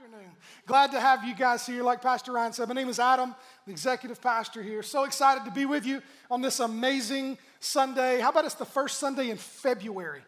afternoon. Glad to have you guys here. Like Pastor Ryan said, my name is Adam, the executive pastor here. So excited to be with you on this amazing Sunday. How about it's the first Sunday in February?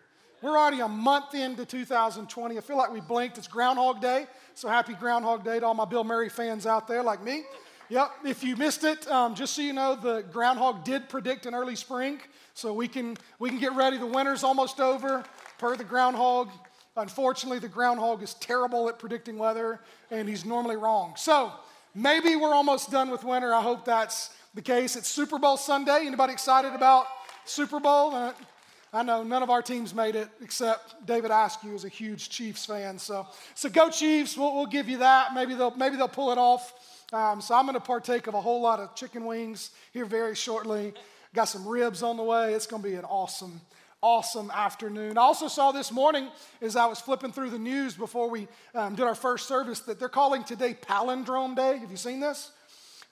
We're already a month into 2020. I feel like we blinked. It's Groundhog Day. So happy Groundhog Day to all my Bill Murray fans out there like me. Yep, if you missed it, um, just so you know, the groundhog did predict an early spring. So we can, we can get ready. The winter's almost over, per the groundhog. Unfortunately, the groundhog is terrible at predicting weather, and he's normally wrong. So maybe we're almost done with winter. I hope that's the case. It's Super Bowl Sunday. Anybody excited about Super Bowl? Uh, I know none of our teams made it except David Askew is a huge Chiefs fan. So, so go Chiefs. We'll, we'll give you that. Maybe they'll, maybe they'll pull it off. Um, so I'm going to partake of a whole lot of chicken wings here very shortly. Got some ribs on the way. It's going to be an awesome awesome afternoon. I also saw this morning as I was flipping through the news before we um, did our first service that they're calling today Palindrome Day. Have you seen this?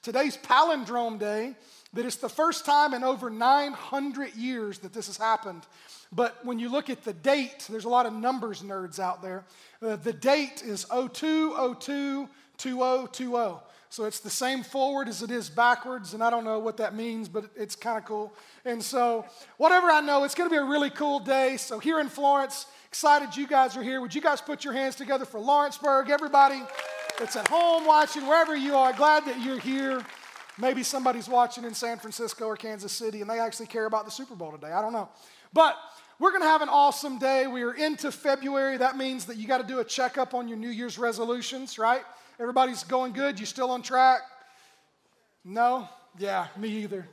Today's Palindrome Day, that it's the first time in over 900 years that this has happened. But when you look at the date, there's a lot of numbers nerds out there. Uh, the date is 0202 2020. So it's the same forward as it is backwards, and I don't know what that means, but it's kind of cool. And so, whatever I know, it's going to be a really cool day. So, here in Florence, excited you guys are here. Would you guys put your hands together for Lawrenceburg? Everybody that's at home watching, wherever you are, glad that you're here. Maybe somebody's watching in San Francisco or Kansas City and they actually care about the Super Bowl today. I don't know. But we're going to have an awesome day. We are into February. That means that you got to do a checkup on your New Year's resolutions, right? Everybody's going good? You still on track? No? Yeah, me either.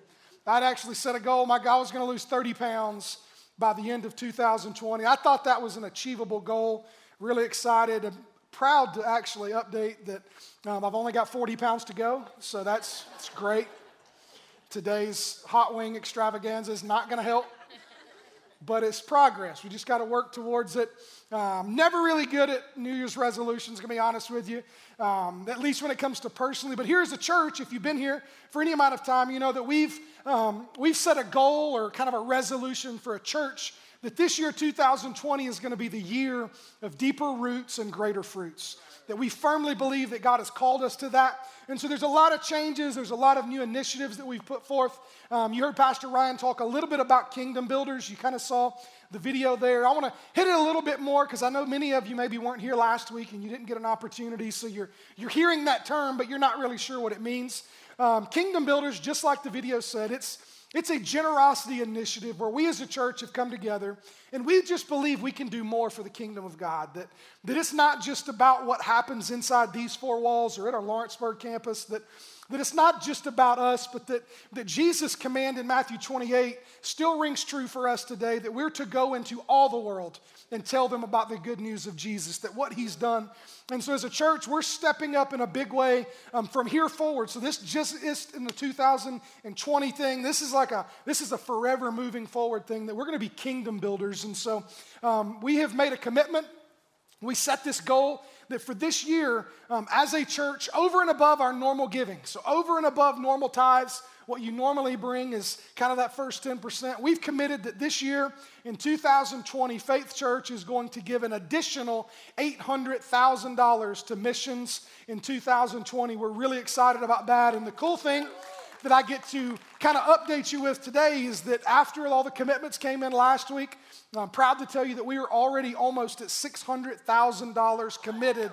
I'd actually set a goal. My guy was going to lose 30 pounds by the end of 2020. I thought that was an achievable goal. Really excited and proud to actually update that um, I've only got 40 pounds to go, so that's, that's great. Today's hot wing extravaganza is not going to help, but it's progress. We just got to work towards it. Um, never really good at New Year's resolutions, gonna be honest with you, um, at least when it comes to personally. But here's a church, if you've been here for any amount of time, you know that we've, um, we've set a goal or kind of a resolution for a church that this year, 2020, is going to be the year of deeper roots and greater fruits. That we firmly believe that God has called us to that. And so there's a lot of changes, there's a lot of new initiatives that we've put forth. Um, you heard Pastor Ryan talk a little bit about kingdom builders. You kind of saw the video there. I want to hit it a little bit more because I know many of you maybe weren't here last week and you didn't get an opportunity. So you're, you're hearing that term, but you're not really sure what it means. Um, kingdom builders, just like the video said, it's, it's a generosity initiative where we as a church have come together and we just believe we can do more for the kingdom of God. That, that it's not just about what happens inside these four walls or at our Lawrenceburg campus, that that it's not just about us, but that, that Jesus' command in Matthew 28 still rings true for us today that we're to go into all the world and tell them about the good news of Jesus, that what he's done. And so, as a church, we're stepping up in a big way um, from here forward. So, this just is in the 2020 thing. This is like a this is a forever moving forward thing that we're going to be kingdom builders. And so, um, we have made a commitment. We set this goal that for this year, um, as a church, over and above our normal giving, so over and above normal tithes, what you normally bring is kind of that first 10%. We've committed that this year in 2020, Faith Church is going to give an additional $800,000 to missions in 2020. We're really excited about that. And the cool thing, that I get to kind of update you with today is that after all the commitments came in last week, I'm proud to tell you that we are already almost at $600,000 committed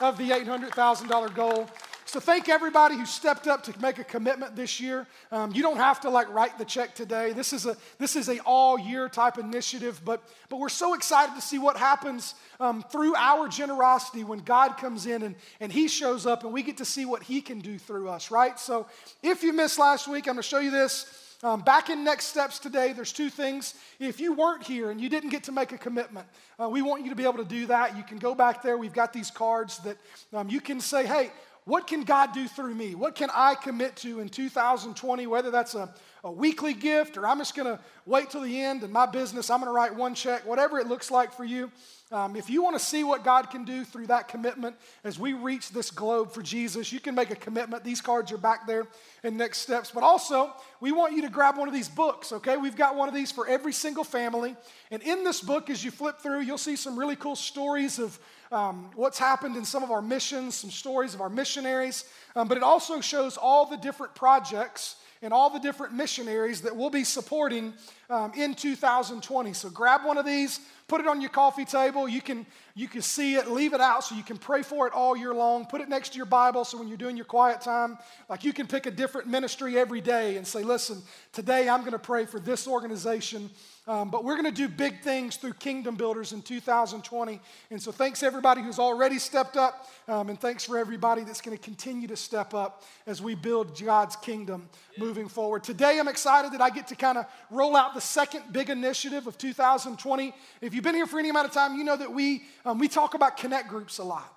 of the $800,000 goal. So thank everybody who stepped up to make a commitment this year. Um, you don't have to like write the check today. This is a this is a all year type initiative, but but we're so excited to see what happens um, through our generosity when God comes in and and He shows up and we get to see what He can do through us. Right. So if you missed last week, I'm going to show you this. Um, back in next steps today, there's two things. If you weren't here and you didn't get to make a commitment, uh, we want you to be able to do that. You can go back there. We've got these cards that um, you can say, hey, what can God do through me? What can I commit to in 2020, whether that's a, a weekly gift or I'm just going to wait till the end and my business, I'm going to write one check, whatever it looks like for you. Um, if you want to see what God can do through that commitment as we reach this globe for Jesus, you can make a commitment. These cards are back there in next steps. But also, we want you to grab one of these books, okay? We've got one of these for every single family. And in this book, as you flip through, you'll see some really cool stories of um, what's happened in some of our missions, some stories of our missionaries, um, but it also shows all the different projects and all the different missionaries that we'll be supporting um, in 2020. So grab one of these, put it on your coffee table. You can, you can see it, leave it out so you can pray for it all year long. Put it next to your Bible so when you're doing your quiet time, like you can pick a different ministry every day and say, listen, today I'm going to pray for this organization um, but we're going to do big things through Kingdom Builders in 2020. And so thanks everybody who's already stepped up, um, and thanks for everybody that's going to continue to step up as we build God's kingdom moving forward. Today I'm excited that I get to kind of roll out the second big initiative of 2020. If you've been here for any amount of time, you know that we, um, we talk about connect groups a lot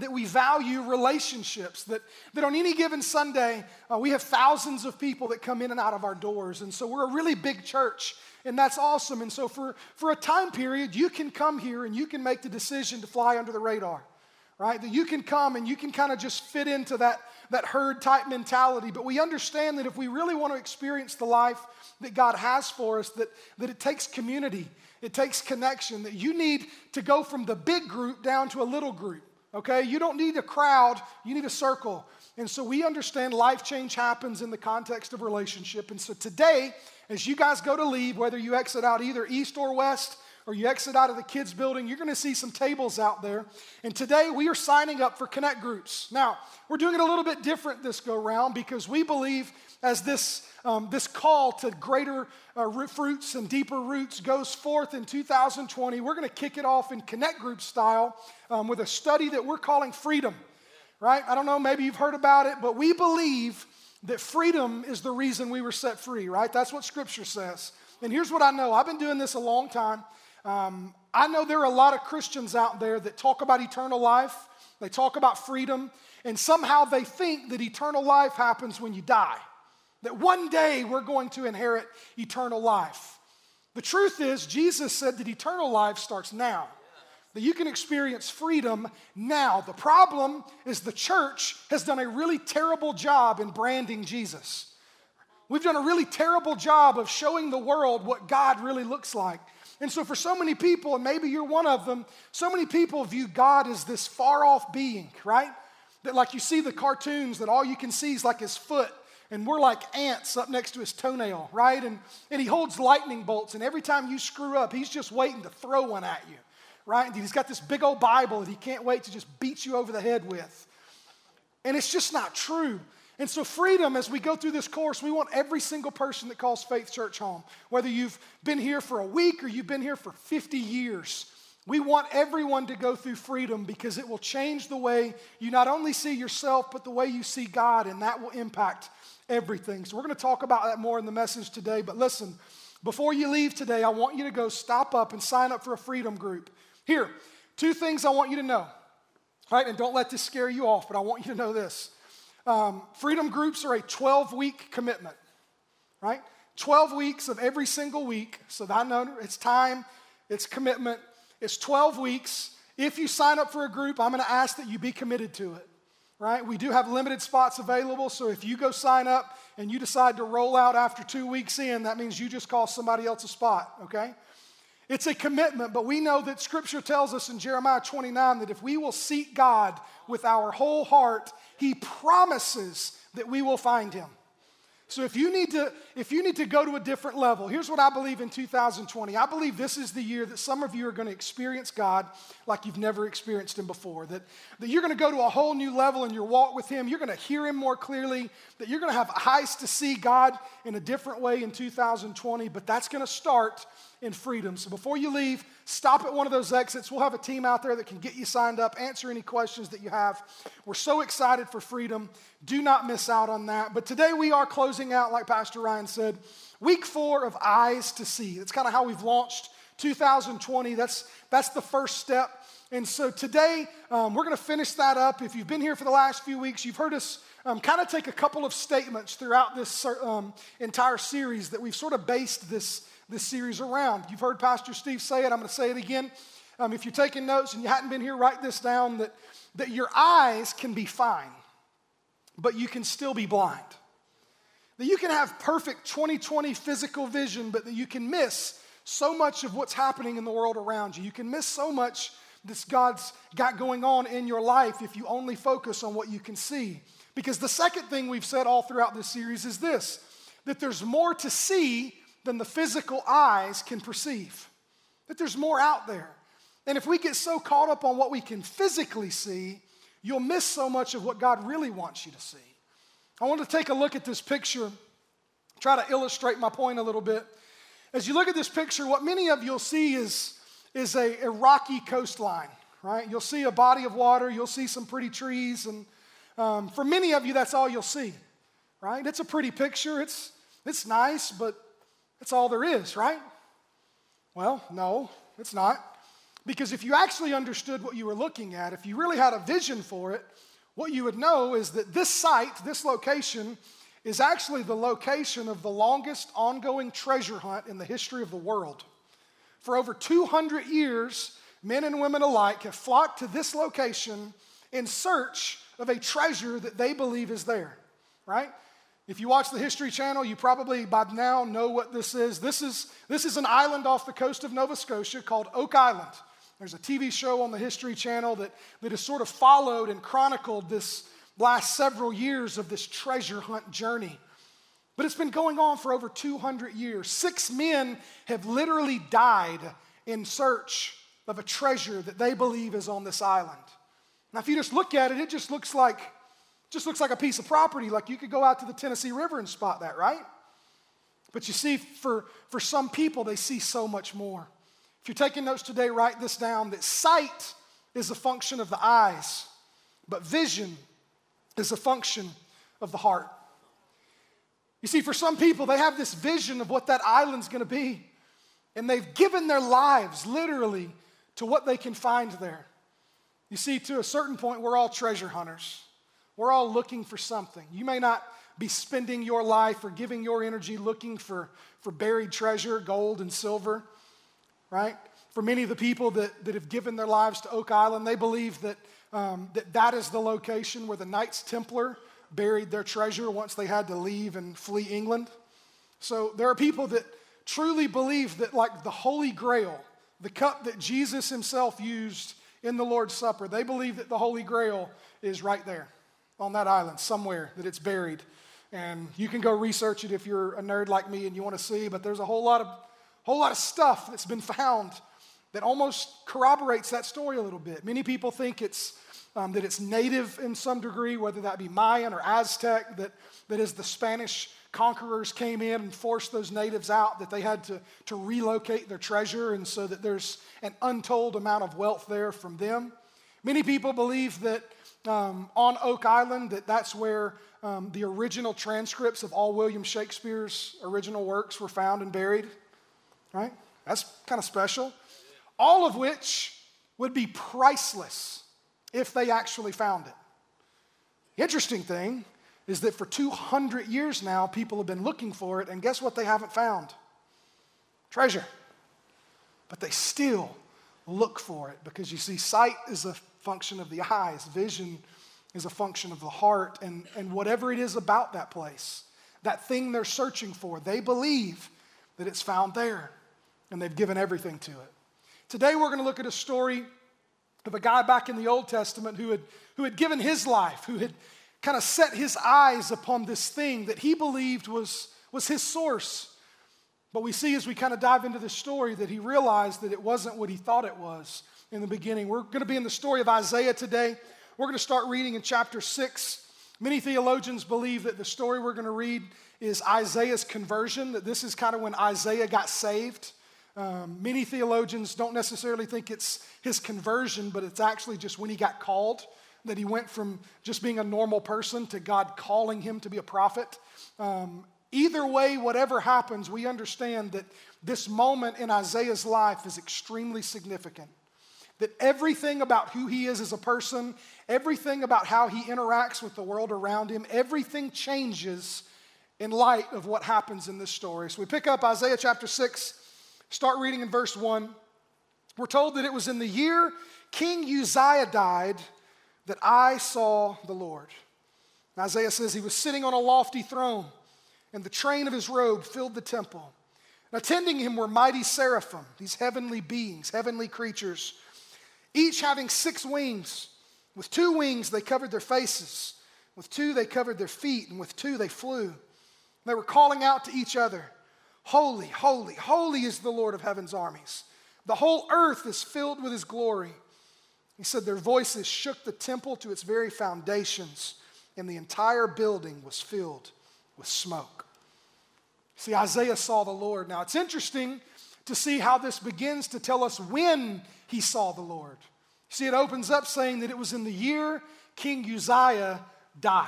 that we value relationships, that, that on any given Sunday, uh, we have thousands of people that come in and out of our doors. And so we're a really big church. And that's awesome. And so, for, for a time period, you can come here and you can make the decision to fly under the radar, right? That you can come and you can kind of just fit into that, that herd type mentality. But we understand that if we really want to experience the life that God has for us, that, that it takes community, it takes connection, that you need to go from the big group down to a little group, okay? You don't need a crowd, you need a circle. And so we understand life change happens in the context of relationship. And so today, as you guys go to leave, whether you exit out either east or west, or you exit out of the kids' building, you're going to see some tables out there. And today we are signing up for Connect groups. Now, we're doing it a little bit different this go round because we believe as this, um, this call to greater uh, fruits and deeper roots goes forth in 2020, we're going to kick it off in Connect group style um, with a study that we're calling Freedom. Right? I don't know, maybe you've heard about it, but we believe that freedom is the reason we were set free, right? That's what Scripture says. And here's what I know I've been doing this a long time. Um, I know there are a lot of Christians out there that talk about eternal life, they talk about freedom, and somehow they think that eternal life happens when you die, that one day we're going to inherit eternal life. The truth is, Jesus said that eternal life starts now that you can experience freedom now. The problem is the church has done a really terrible job in branding Jesus. We've done a really terrible job of showing the world what God really looks like. And so, for so many people, and maybe you're one of them, so many people view God as this far off being, right? That, like, you see the cartoons that all you can see is like his foot, and we're like ants up next to his toenail, right? And, and he holds lightning bolts, and every time you screw up, he's just waiting to throw one at you right? He's got this big old Bible that he can't wait to just beat you over the head with. And it's just not true. And so, freedom, as we go through this course, we want every single person that calls Faith Church home, whether you've been here for a week or you've been here for 50 years, we want everyone to go through freedom because it will change the way you not only see yourself, but the way you see God, and that will impact everything. So, we're going to talk about that more in the message today. But listen, before you leave today, I want you to go stop up and sign up for a freedom group. Here, two things I want you to know, right? And don't let this scare you off, but I want you to know this. Um, freedom groups are a 12 week commitment, right? 12 weeks of every single week. So I know it's time, it's commitment. It's 12 weeks. If you sign up for a group, I'm going to ask that you be committed to it, right? We do have limited spots available. So if you go sign up and you decide to roll out after two weeks in, that means you just call somebody else a spot, okay? It's a commitment, but we know that Scripture tells us in Jeremiah 29 that if we will seek God with our whole heart, He promises that we will find Him. So if you need to if you need to go to a different level, here's what I believe in 2020. I believe this is the year that some of you are going to experience God like you've never experienced him before. That, that you're going to go to a whole new level in your walk with him. You're going to hear him more clearly, that you're going to have eyes to see God in a different way in 2020, but that's going to start in freedom. So before you leave, stop at one of those exits. We'll have a team out there that can get you signed up, answer any questions that you have. We're so excited for freedom. Do not miss out on that. But today we are closing out, like Pastor Ryan said, week four of Eyes to See. That's kind of how we've launched 2020. That's, that's the first step. And so today, um, we're going to finish that up. If you've been here for the last few weeks, you've heard us um, kind of take a couple of statements throughout this um, entire series that we've sort of based this this series around. You've heard Pastor Steve say it, I'm going to say it again. Um, if you're taking notes and you hadn't been here, write this down that, that your eyes can be fine, but you can still be blind. That you can have perfect 2020 physical vision, but that you can miss so much of what's happening in the world around you. You can miss so much this God's got going on in your life if you only focus on what you can see. Because the second thing we've said all throughout this series is this that there's more to see than the physical eyes can perceive, that there's more out there. And if we get so caught up on what we can physically see, you'll miss so much of what God really wants you to see. I want to take a look at this picture, try to illustrate my point a little bit. As you look at this picture, what many of you'll see is, is a, a rocky coastline, right? You'll see a body of water, you'll see some pretty trees, and um, for many of you, that's all you'll see, right? It's a pretty picture, it's, it's nice, but that's all there is, right? Well, no, it's not. Because if you actually understood what you were looking at, if you really had a vision for it, what you would know is that this site, this location, is actually the location of the longest ongoing treasure hunt in the history of the world. For over 200 years, men and women alike have flocked to this location in search of a treasure that they believe is there, right? If you watch the History Channel, you probably by now know what this is. This is, this is an island off the coast of Nova Scotia called Oak Island. There's a TV show on the History Channel that, that has sort of followed and chronicled this last several years of this treasure hunt journey. But it's been going on for over 200 years. Six men have literally died in search of a treasure that they believe is on this island. Now, if you just look at it, it just looks like just looks like a piece of property. Like you could go out to the Tennessee River and spot that, right? But you see, for, for some people, they see so much more. If you're taking notes today, write this down that sight is a function of the eyes, but vision is a function of the heart. You see, for some people, they have this vision of what that island's gonna be, and they've given their lives literally to what they can find there. You see, to a certain point, we're all treasure hunters. We're all looking for something. You may not be spending your life or giving your energy looking for, for buried treasure, gold and silver right? For many of the people that, that have given their lives to Oak Island, they believe that, um, that that is the location where the Knights Templar buried their treasure once they had to leave and flee England. So there are people that truly believe that, like the Holy Grail, the cup that Jesus himself used in the Lord's Supper, they believe that the Holy Grail is right there on that island somewhere, that it's buried. And you can go research it if you're a nerd like me and you want to see, but there's a whole lot of whole lot of stuff that's been found that almost corroborates that story a little bit. Many people think it's um, that it's native in some degree, whether that be Mayan or Aztec, that, that as the Spanish conquerors came in and forced those natives out, that they had to, to relocate their treasure, and so that there's an untold amount of wealth there from them. Many people believe that um, on Oak Island, that that's where um, the original transcripts of all William Shakespeare's original works were found and buried right? That's kind of special. All of which would be priceless if they actually found it. Interesting thing is that for 200 years now, people have been looking for it, and guess what they haven't found? Treasure. But they still look for it because you see, sight is a function of the eyes, vision is a function of the heart, and, and whatever it is about that place, that thing they're searching for, they believe that it's found there and they've given everything to it. Today, we're going to look at a story of a guy back in the Old Testament who had, who had given his life, who had kind of set his eyes upon this thing that he believed was, was his source. But we see as we kind of dive into this story that he realized that it wasn't what he thought it was in the beginning. We're going to be in the story of Isaiah today. We're going to start reading in chapter 6. Many theologians believe that the story we're going to read is Isaiah's conversion, that this is kind of when Isaiah got saved. Um, many theologians don't necessarily think it's his conversion, but it's actually just when he got called, that he went from just being a normal person to God calling him to be a prophet. Um, either way, whatever happens, we understand that this moment in Isaiah's life is extremely significant. That everything about who he is as a person, everything about how he interacts with the world around him, everything changes in light of what happens in this story. So we pick up Isaiah chapter 6 Start reading in verse 1. We're told that it was in the year King Uzziah died that I saw the Lord. And Isaiah says he was sitting on a lofty throne, and the train of his robe filled the temple. And attending him were mighty seraphim, these heavenly beings, heavenly creatures. each having six wings. With two wings, they covered their faces. With two, they covered their feet. And with two, they flew. They were calling out to each other Holy, holy, holy is the Lord of heaven's armies. The whole earth is filled with his glory. He said their voices shook the temple to its very foundations, and the entire building was filled with smoke. See, Isaiah saw the Lord. Now, it's interesting to see how this begins to tell us when he saw the Lord. See, it opens up saying that it was in the year King Uzziah died.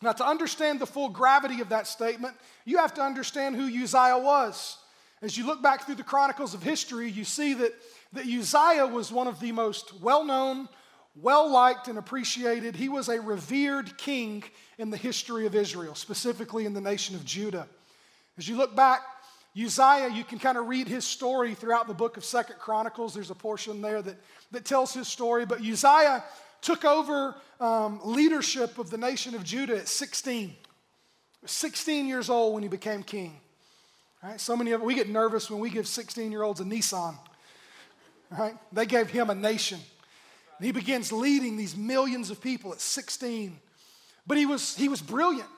Now, to understand the full gravity of that statement, you have to understand who Uzziah was. As you look back through the chronicles of history, you see that, that Uzziah was one of the most well known, well liked, and appreciated. He was a revered king in the history of Israel, specifically in the nation of Judah. As you look back, Uzziah, you can kind of read his story throughout the book of Second Chronicles. There's a portion there that, that tells his story. But Uzziah took over um, leadership of the nation of Judah at 16. 16 years old when he became king. Right? So many of we get nervous when we give 16 year olds a Nissan. Right? They gave him a nation. And he begins leading these millions of people at 16. But he was, he was brilliant.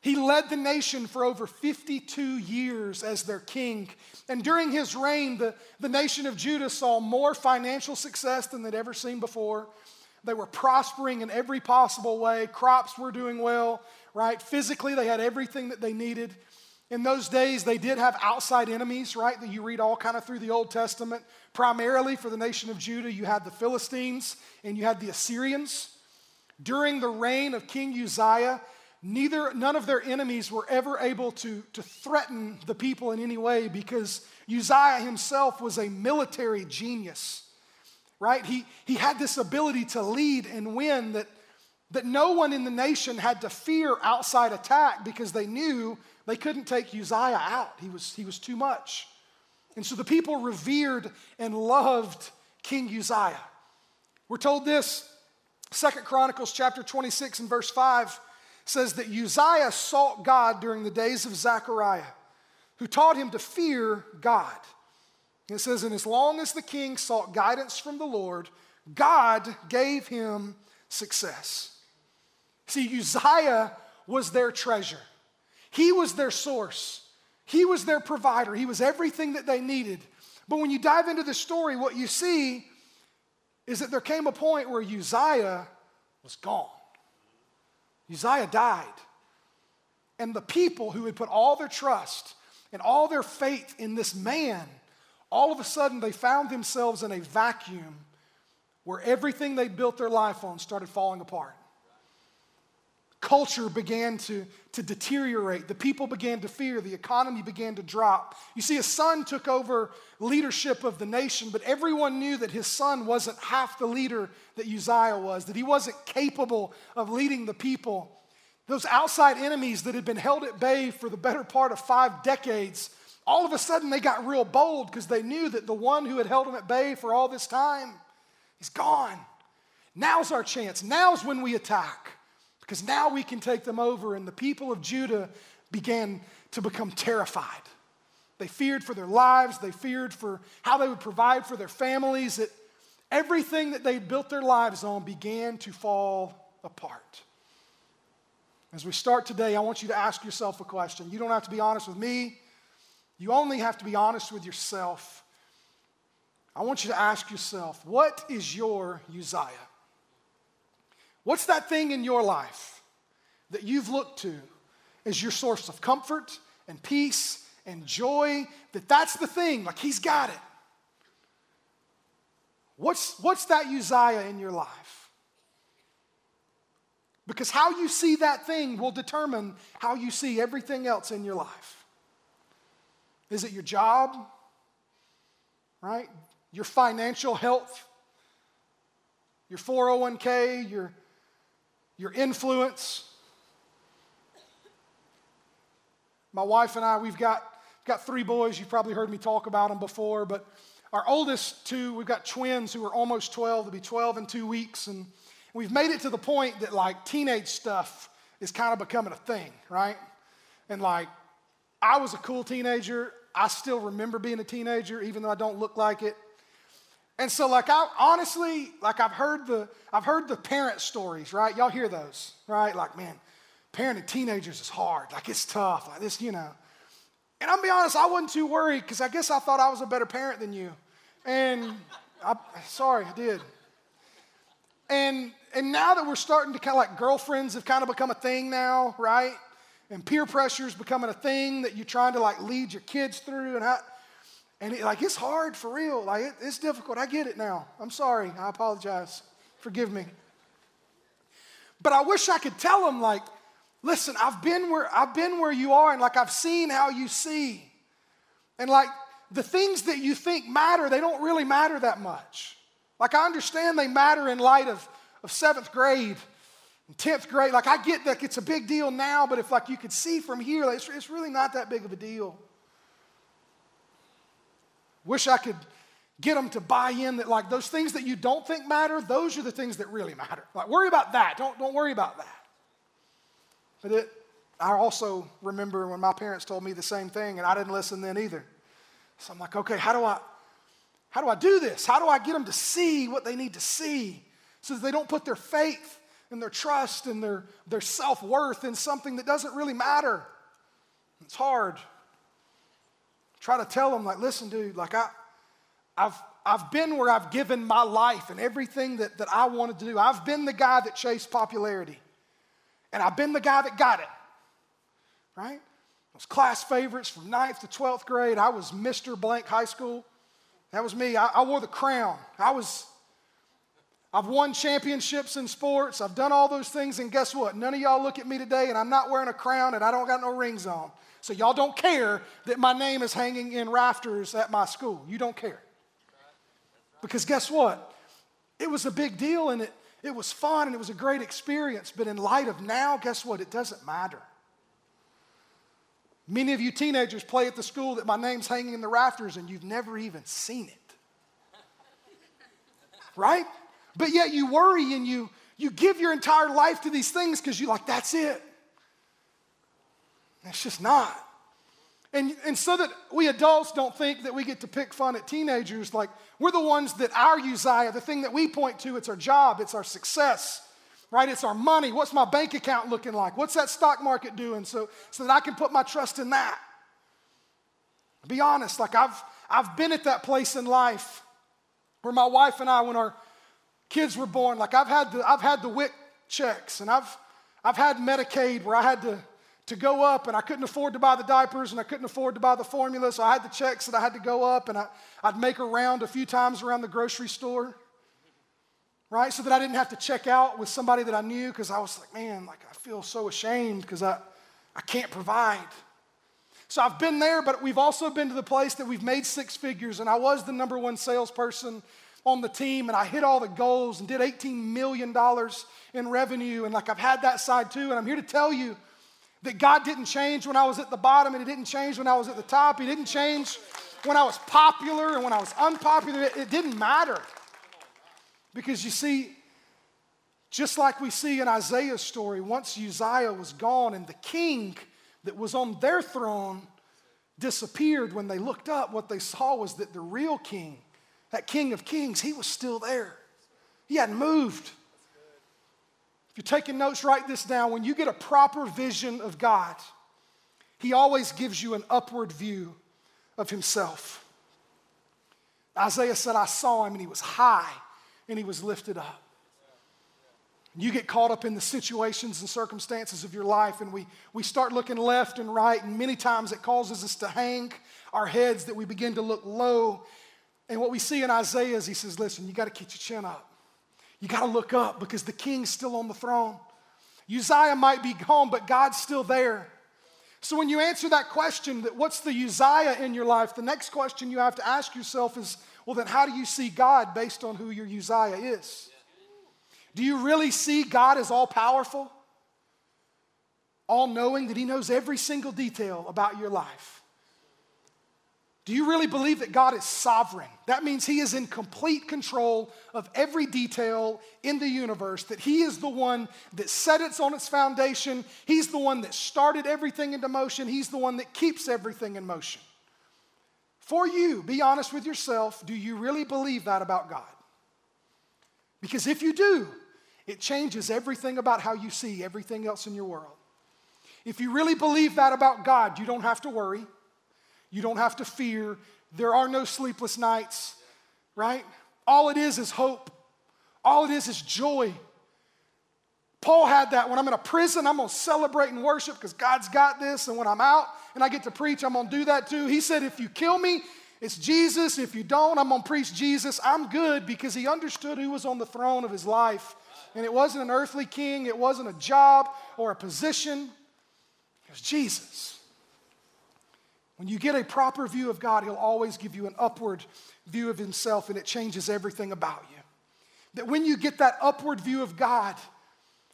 He led the nation for over 52 years as their king. And during his reign, the, the nation of Judah saw more financial success than they'd ever seen before. They were prospering in every possible way. Crops were doing well, right? Physically, they had everything that they needed. In those days, they did have outside enemies, right? That you read all kind of through the Old Testament. Primarily for the nation of Judah, you had the Philistines and you had the Assyrians. During the reign of King Uzziah, neither none of their enemies were ever able to, to threaten the people in any way because Uzziah himself was a military genius. Right? He, he had this ability to lead and win that, that no one in the nation had to fear outside attack because they knew they couldn't take Uzziah out. He was, he was too much. And so the people revered and loved King Uzziah. We're told this, Second Chronicles chapter 26 and verse 5 says that Uzziah sought God during the days of Zechariah, who taught him to fear God. it says, and as long as the king sought guidance from the Lord, God gave him success. See, Uzziah was their treasure. He was their source, He was their provider, He was everything that they needed. But when you dive into the story, what you see is that there came a point where Uzziah was gone. Uzziah died. And the people who had put all their trust and all their faith in this man, all of a sudden they found themselves in a vacuum where everything they built their life on started falling apart culture began to, to deteriorate. The people began to fear. The economy began to drop. You see, a son took over leadership of the nation, but everyone knew that his son wasn't half the leader that Uzziah was, that he wasn't capable of leading the people. Those outside enemies that had been held at bay for the better part of five decades, all of a sudden they got real bold because they knew that the one who had held them at bay for all this time, he's gone. Now's our chance. Now's when we attack because now we can take them over. And the people of Judah began to become terrified. They feared for their lives, they feared for how they would provide for their families. That everything that they'd built their lives on began to fall apart. As we start today, I want you to ask yourself a question. You don't have to be honest with me, you only have to be honest with yourself. I want you to ask yourself, what is your Uzziah? What's that thing in your life that you've looked to as your source of comfort and peace and joy? That that's the thing, like he's got it. What's, what's that Uzziah in your life? Because how you see that thing will determine how you see everything else in your life. Is it your job? Right? Your financial health? Your 401k? Your your influence. My wife and I, we've got, got three boys. You've probably heard me talk about them before, but our oldest two, we've got twins who are almost 12. They'll be 12 in two weeks. And we've made it to the point that like teenage stuff is kind of becoming a thing, right? And like, I was a cool teenager. I still remember being a teenager, even though I don't look like it. And so, like, I honestly, like, I've heard the, I've heard the parent stories, right? Y'all hear those, right? Like, man, parenting teenagers is hard. Like, it's tough. Like this, you know. And I'll be honest, I wasn't too worried because I guess I thought I was a better parent than you. And I, sorry, I did. And and now that we're starting to kind of like girlfriends have kind of become a thing now, right? And peer pressure is becoming a thing that you're trying to like lead your kids through. And I, and it, like, it's hard for real. Like, it, it's difficult. I get it now. I'm sorry. I apologize. Forgive me. But I wish I could tell them, like, listen, I've been where I've been where you are, and like I've seen how you see. And like the things that you think matter, they don't really matter that much. Like I understand they matter in light of, of seventh grade and 10th grade. Like I get that it's a big deal now, but if like you could see from here, like, it's, it's really not that big of a deal. Wish I could get them to buy in that, like, those things that you don't think matter, those are the things that really matter. Like, worry about that. Don't, don't worry about that. But it, I also remember when my parents told me the same thing, and I didn't listen then either. So I'm like, okay, how do I, how do I do this? How do I get them to see what they need to see so that they don't put their faith and their trust and their, their self worth in something that doesn't really matter? It's hard try to tell them, like, listen, dude, like, I, I've, I've been where I've given my life and everything that, that I wanted to do. I've been the guy that chased popularity, and I've been the guy that got it, right? I was class favorites from ninth to 12th grade. I was Mr. Blank High School. That was me. I, I wore the crown. I was, I've won championships in sports. I've done all those things, and guess what? None of y'all look at me today, and I'm not wearing a crown, and I don't got no rings on. So y'all don't care that my name is hanging in rafters at my school. You don't care. Because guess what? It was a big deal and it, it was fun and it was a great experience. But in light of now, guess what? It doesn't matter. Many of you teenagers play at the school that my name's hanging in the rafters and you've never even seen it. Right? But yet you worry and you, you give your entire life to these things because you're like, that's it. It's just not. And, and so that we adults don't think that we get to pick fun at teenagers, like we're the ones that our Uzziah, the thing that we point to, it's our job, it's our success, right? It's our money. What's my bank account looking like? What's that stock market doing? So, so that I can put my trust in that. Be honest, like I've, I've been at that place in life where my wife and I, when our kids were born, like I've had the, I've had the WIC checks and I've, I've had Medicaid where I had to to go up, and I couldn't afford to buy the diapers, and I couldn't afford to buy the formula, so I had the checks that I had to go up, and I, would make a round a few times around the grocery store, right? So that I didn't have to check out with somebody that I knew, because I was like, man, like I feel so ashamed because I, I can't provide. So I've been there, but we've also been to the place that we've made six figures, and I was the number one salesperson on the team, and I hit all the goals and did $18 million in revenue, and like I've had that side too, and I'm here to tell you that God didn't change when I was at the bottom and He didn't change when I was at the top. He didn't change when I was popular and when I was unpopular. It, didn't matter. Because you see, just like we see in Isaiah's story, once Uzziah was gone and the king that was on their throne disappeared, when they looked up, what they saw was that the real king, that king of kings, he was still there. He hadn't moved. If you're taking notes, write this down. When you get a proper vision of God, He always gives you an upward view of Himself. Isaiah said, I saw Him and He was high and He was lifted up. You get caught up in the situations and circumstances of your life, and we, we start looking left and right, and many times it causes us to hang our heads that we begin to look low. And what we see in Isaiah is he says, Listen, you got to keep your chin up. You got to look up because the king's still on the throne. Uzziah might be gone, but God's still there. So when you answer that question, that what's the Uzziah in your life, the next question you have to ask yourself is, well, then how do you see God based on who your Uzziah is? Do you really see God as all powerful? All knowing that He knows every single detail about your life? Do you really believe that God is sovereign? That means He is in complete control of every detail in the universe, that He is the one that set it on its foundation. He's the one that started everything into motion. He's the one that keeps everything in motion. For you, be honest with yourself. Do you really believe that about God? Because if you do, it changes everything about how you see everything else in your world. If you really believe that about God, you don't have to worry. You don't have to fear. There are no sleepless nights, right? All it is is hope. All it is is joy. Paul had that when I'm in a prison, I'm gonna celebrate and worship because God's got this. And when I'm out and I get to preach, I'm gonna do that too. He said, if you kill me, it's Jesus. If you don't, I'm gonna preach Jesus. I'm good because he understood who was on the throne of his life. And it wasn't an earthly king, it wasn't a job or a position, it was Jesus. When you get a proper view of God, He'll always give you an upward view of Himself, and it changes everything about you. That when you get that upward view of God,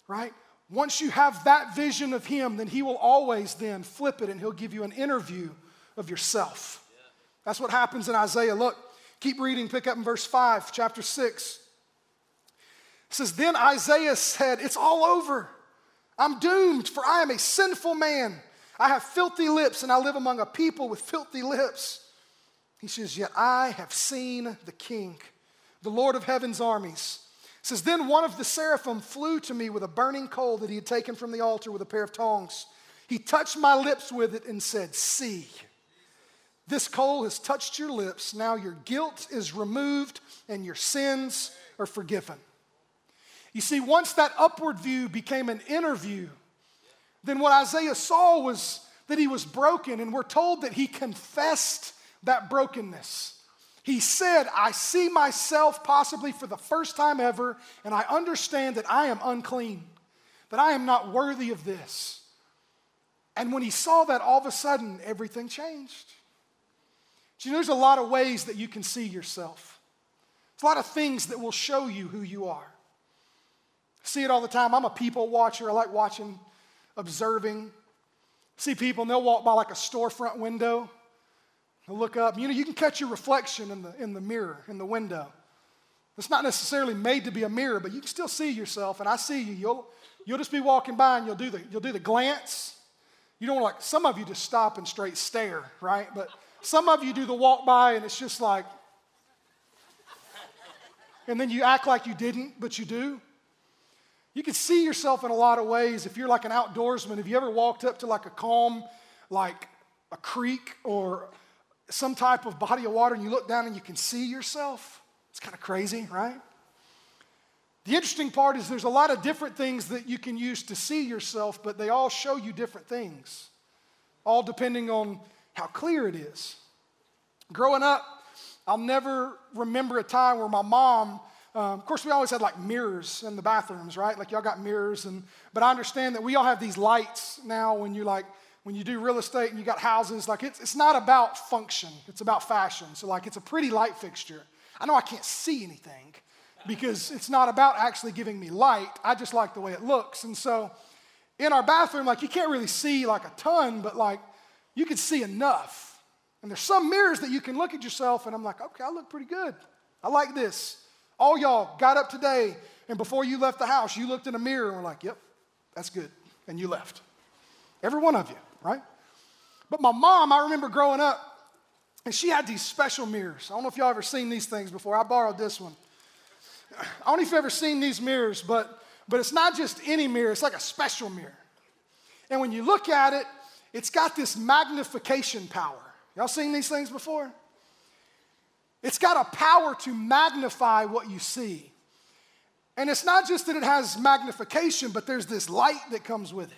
right? Once you have that vision of Him, then He will always then flip it and He'll give you an interview of yourself. That's what happens in Isaiah. Look, keep reading, pick up in verse 5, chapter 6. It says, Then Isaiah said, It's all over. I'm doomed, for I am a sinful man. I have filthy lips, and I live among a people with filthy lips. He says, Yet I have seen the King, the Lord of heaven's armies. Says, Then one of the seraphim flew to me with a burning coal that he had taken from the altar with a pair of tongs. He touched my lips with it and said, See, this coal has touched your lips. Now your guilt is removed and your sins are forgiven. You see, once that upward view became an inner view, then what Isaiah saw was that he was broken, and we're told that he confessed that brokenness. He said, I see myself possibly for the first time ever, and I understand that I am unclean, that I am not worthy of this. And when he saw that, all of a sudden, everything changed. you know, there's a lot of ways that you can see yourself. There's a lot of things that will show you who you are. I see it all the time. I'm a people watcher. I like watching, observing. See people and they'll walk by like a storefront window. They'll look up. You know, you can catch your reflection in the, in the mirror, in the window. It's not necessarily made to be a mirror, but you can still see yourself. And I see you. You'll, you'll just be walking by and you'll do the, you'll do the glance. You don't like, some of you just stop and straight stare, right? But some of you do the walk by and it's just like, and then you act like you didn't, but you do. You can see yourself in a lot of ways. If you're like an outdoorsman, have you ever walked up to like a calm, like a creek or some type of body of water and you look down and you can see yourself? It's kind of crazy, right? The interesting part is there's a lot of different things that you can use to see yourself, but they all show you different things, all depending on how clear it is. Growing up, I'll never remember a time where my mom um, of course, we always had like mirrors in the bathrooms, right? Like y'all got mirrors, and but I understand that we all have these lights now. When you like when you do real estate and you got houses, like it's it's not about function; it's about fashion. So like it's a pretty light fixture. I know I can't see anything because it's not about actually giving me light. I just like the way it looks, and so in our bathroom, like you can't really see like a ton, but like you can see enough. And there's some mirrors that you can look at yourself, and I'm like, okay, I look pretty good. I like this. All y'all got up today, and before you left the house, you looked in a mirror and were like, yep, that's good. And you left. Every one of you, right? But my mom, I remember growing up, and she had these special mirrors. I don't know if y'all ever seen these things before. I borrowed this one. I don't know if you've ever seen these mirrors, but, but it's not just any mirror, it's like a special mirror. And when you look at it, it's got this magnification power. Y'all seen these things before? It's got a power to magnify what you see. And it's not just that it has magnification, but there's this light that comes with it.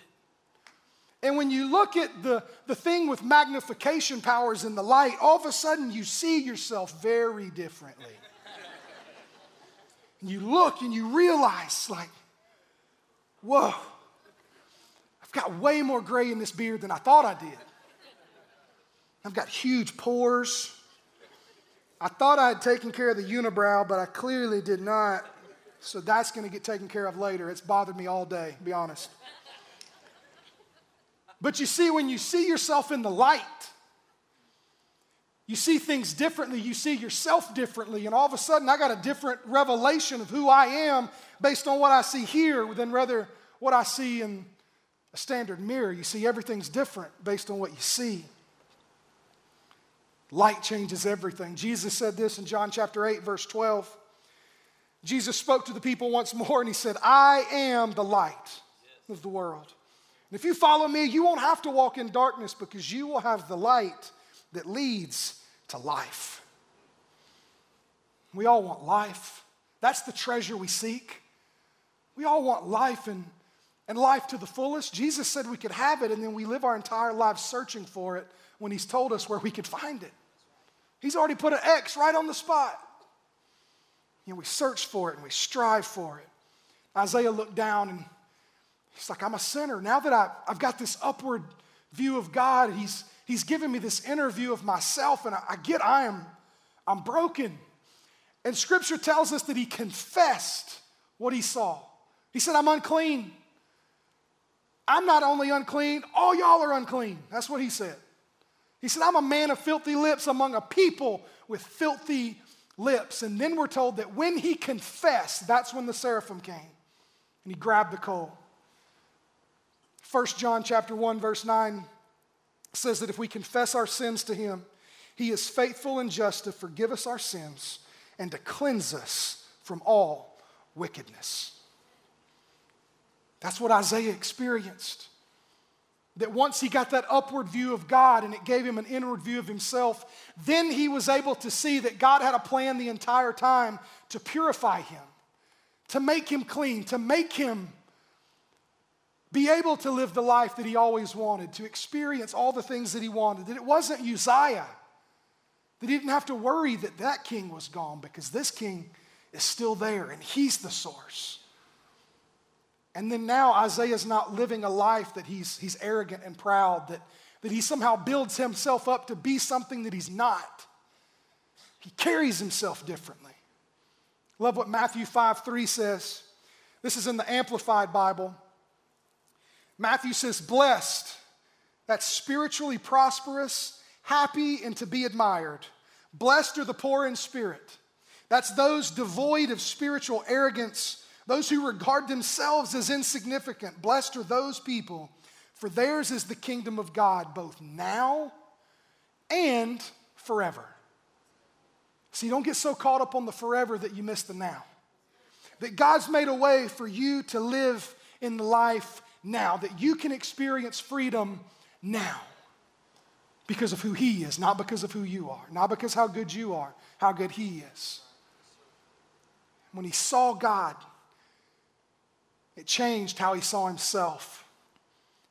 And when you look at the, the thing with magnification powers in the light, all of a sudden you see yourself very differently. and you look and you realize, like, whoa, I've got way more gray in this beard than I thought I did. I've got huge pores. I thought I had taken care of the unibrow, but I clearly did not. So that's going to get taken care of later. It's bothered me all day, be honest. But you see, when you see yourself in the light, you see things differently, you see yourself differently, and all of a sudden I got a different revelation of who I am based on what I see here than rather what I see in a standard mirror. You see, everything's different based on what you see. Light changes everything. Jesus said this in John chapter 8, verse 12. Jesus spoke to the people once more and he said, I am the light of the world. And if you follow me, you won't have to walk in darkness because you will have the light that leads to life. We all want life. That's the treasure we seek. We all want life and, and life to the fullest. Jesus said we could have it, and then we live our entire lives searching for it when He's told us where we could find it. He's already put an X right on the spot. You know, we search for it and we strive for it. Isaiah looked down and he's like, I'm a sinner. Now that I, I've got this upward view of God, he's, he's given me this inner view of myself, and I, I get I am I'm broken. And scripture tells us that he confessed what he saw. He said, I'm unclean. I'm not only unclean, all y'all are unclean. That's what he said. He said, I'm a man of filthy lips among a people with filthy lips. And then we're told that when he confessed, that's when the seraphim came and he grabbed the coal. 1 John chapter 1 verse 9 says that if we confess our sins to him, he is faithful and just to forgive us our sins and to cleanse us from all wickedness. That's what Isaiah experienced. That once he got that upward view of God and it gave him an inward view of himself, then he was able to see that God had a plan the entire time to purify him, to make him clean, to make him be able to live the life that he always wanted, to experience all the things that he wanted. That it wasn't Uzziah, that he didn't have to worry that that king was gone because this king is still there and he's the source. And then now Isaiah's not living a life that he's, he's arrogant and proud, that, that he somehow builds himself up to be something that he's not. He carries himself differently. Love what Matthew 5 3 says. This is in the Amplified Bible. Matthew says, Blessed, that's spiritually prosperous, happy, and to be admired. Blessed are the poor in spirit. That's those devoid of spiritual arrogance those who regard themselves as insignificant, blessed are those people, for theirs is the kingdom of God, both now and forever. See, don't get so caught up on the forever that you miss the now. That God's made a way for you to live in the life now, that you can experience freedom now because of who He is, not because of who you are, not because how good you are, how good He is. When He saw God, it changed how he saw himself.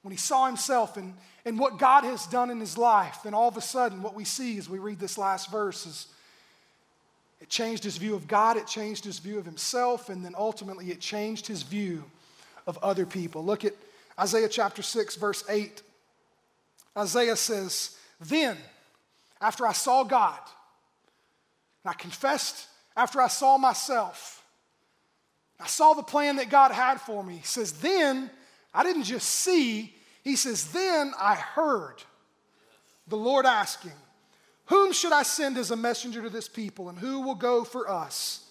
When he saw himself and, and what God has done in his life, then all of a sudden, what we see as we read this last verse is it changed his view of God, it changed his view of himself, and then ultimately it changed his view of other people. Look at Isaiah chapter 6, verse 8. Isaiah says, Then, after I saw God, and I confessed after I saw myself, I saw the plan that God had for me. He says, Then I didn't just see, he says, Then I heard the Lord asking, Whom should I send as a messenger to this people, and who will go for us?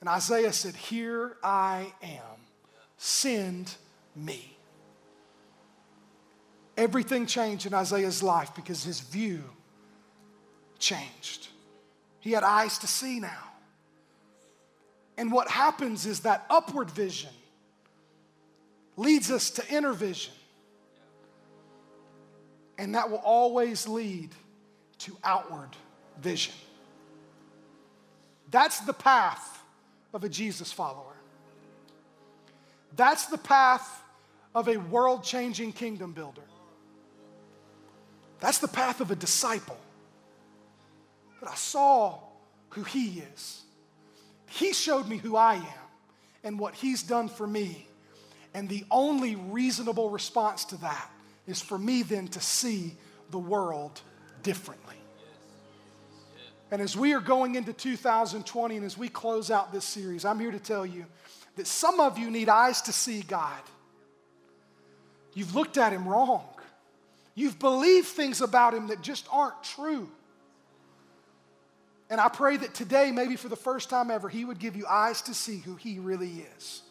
And Isaiah said, Here I am. Send me. Everything changed in Isaiah's life because his view changed. He had eyes to see now. And what happens is that upward vision leads us to inner vision. And that will always lead to outward vision. That's the path of a Jesus follower. That's the path of a world changing kingdom builder. That's the path of a disciple. But I saw who he is. He showed me who I am and what He's done for me. And the only reasonable response to that is for me then to see the world differently. And as we are going into 2020 and as we close out this series, I'm here to tell you that some of you need eyes to see God. You've looked at Him wrong. You've believed things about Him that just aren't true. And I pray that today, maybe for the first time ever, He would give you eyes to see who He really is.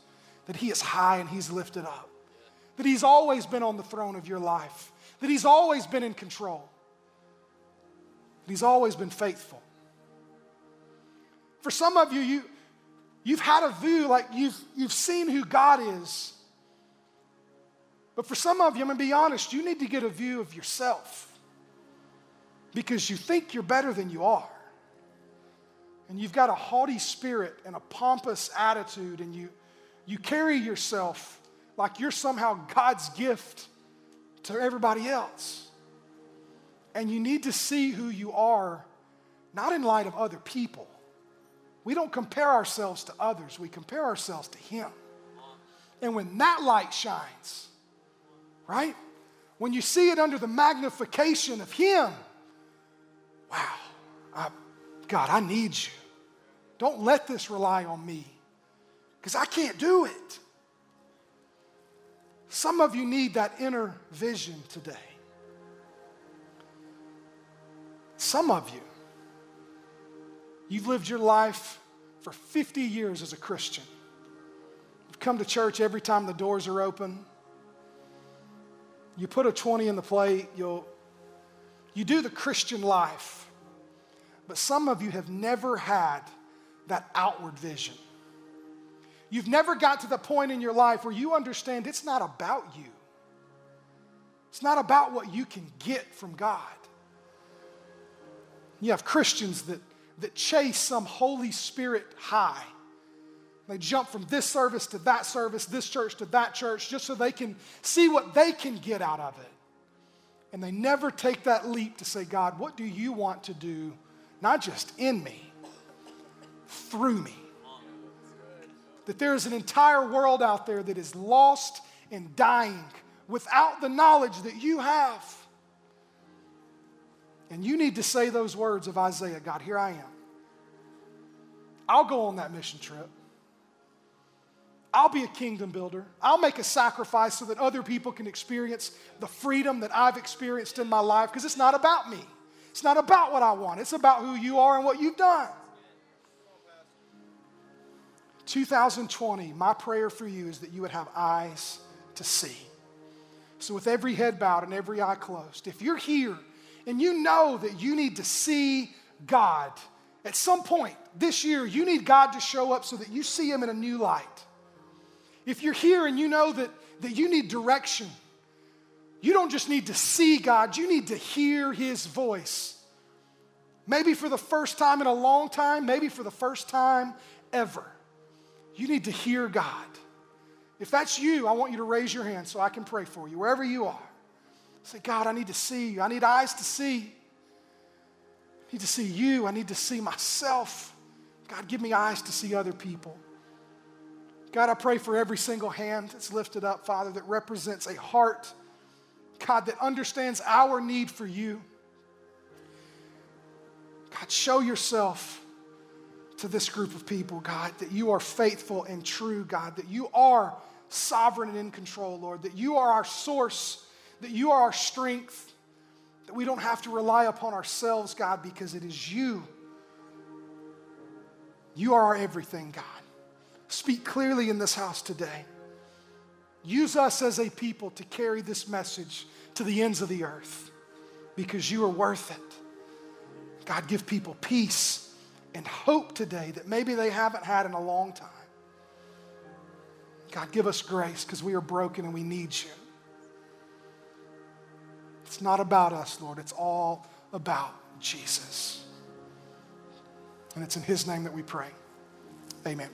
That He is high and He's lifted up. That He's always been on the throne of your life. That He's always been in control. That He's always been faithful. For some of you, you you've had a view like you've, you've seen who God is. But for some of you, I'm going to be honest, you need to get a view of yourself because you think you're better than you are. And you've got a haughty spirit and a pompous attitude, and you, you carry yourself like you're somehow God's gift to everybody else. And you need to see who you are, not in light of other people. We don't compare ourselves to others, we compare ourselves to Him. And when that light shines, right? When you see it under the magnification of Him, wow, I, God, I need you. Don't let this rely on me because I can't do it. Some of you need that inner vision today. Some of you, you've lived your life for 50 years as a Christian. You've come to church every time the doors are open. You put a 20 in the plate, you'll, you do the Christian life. But some of you have never had that outward vision. You've never got to the point in your life where you understand it's not about you. It's not about what you can get from God. You have Christians that, that chase some Holy Spirit high. They jump from this service to that service, this church to that church, just so they can see what they can get out of it. And they never take that leap to say, God, what do you want to do, not just in me, through me? that there is an entire world out there that is lost and dying without the knowledge that you have. And you need to say those words of Isaiah God, here I am. I'll go on that mission trip. I'll be a kingdom builder. I'll make a sacrifice so that other people can experience the freedom that I've experienced in my life because it's not about me. It's not about what I want. It's about who you are and what you've done. 2020, my prayer for you is that you would have eyes to see. So, with every head bowed and every eye closed, if you're here and you know that you need to see God at some point this year, you need God to show up so that you see Him in a new light. If you're here and you know that, that you need direction, you don't just need to see God, you need to hear His voice. Maybe for the first time in a long time, maybe for the first time ever. You need to hear God. If that's you, I want you to raise your hand so I can pray for you, wherever you are. Say, God, I need to see you. I need eyes to see. I need to see you. I need to see myself. God, give me eyes to see other people. God, I pray for every single hand that's lifted up, Father, that represents a heart, God, that understands our need for you. God, show yourself to this group of people, God, that you are faithful and true, God, that you are sovereign and in control, Lord, that you are our source, that you are our strength, that we don't have to rely upon ourselves, God, because it is you. You are our everything, God. Speak clearly in this house today. Use us as a people to carry this message to the ends of the earth because you are worth it. God, give people peace and hope today that maybe they haven't had in a long time. God, give us grace because we are broken and we need you. It's not about us, Lord. It's all about Jesus. And it's in his name that we pray. Amen.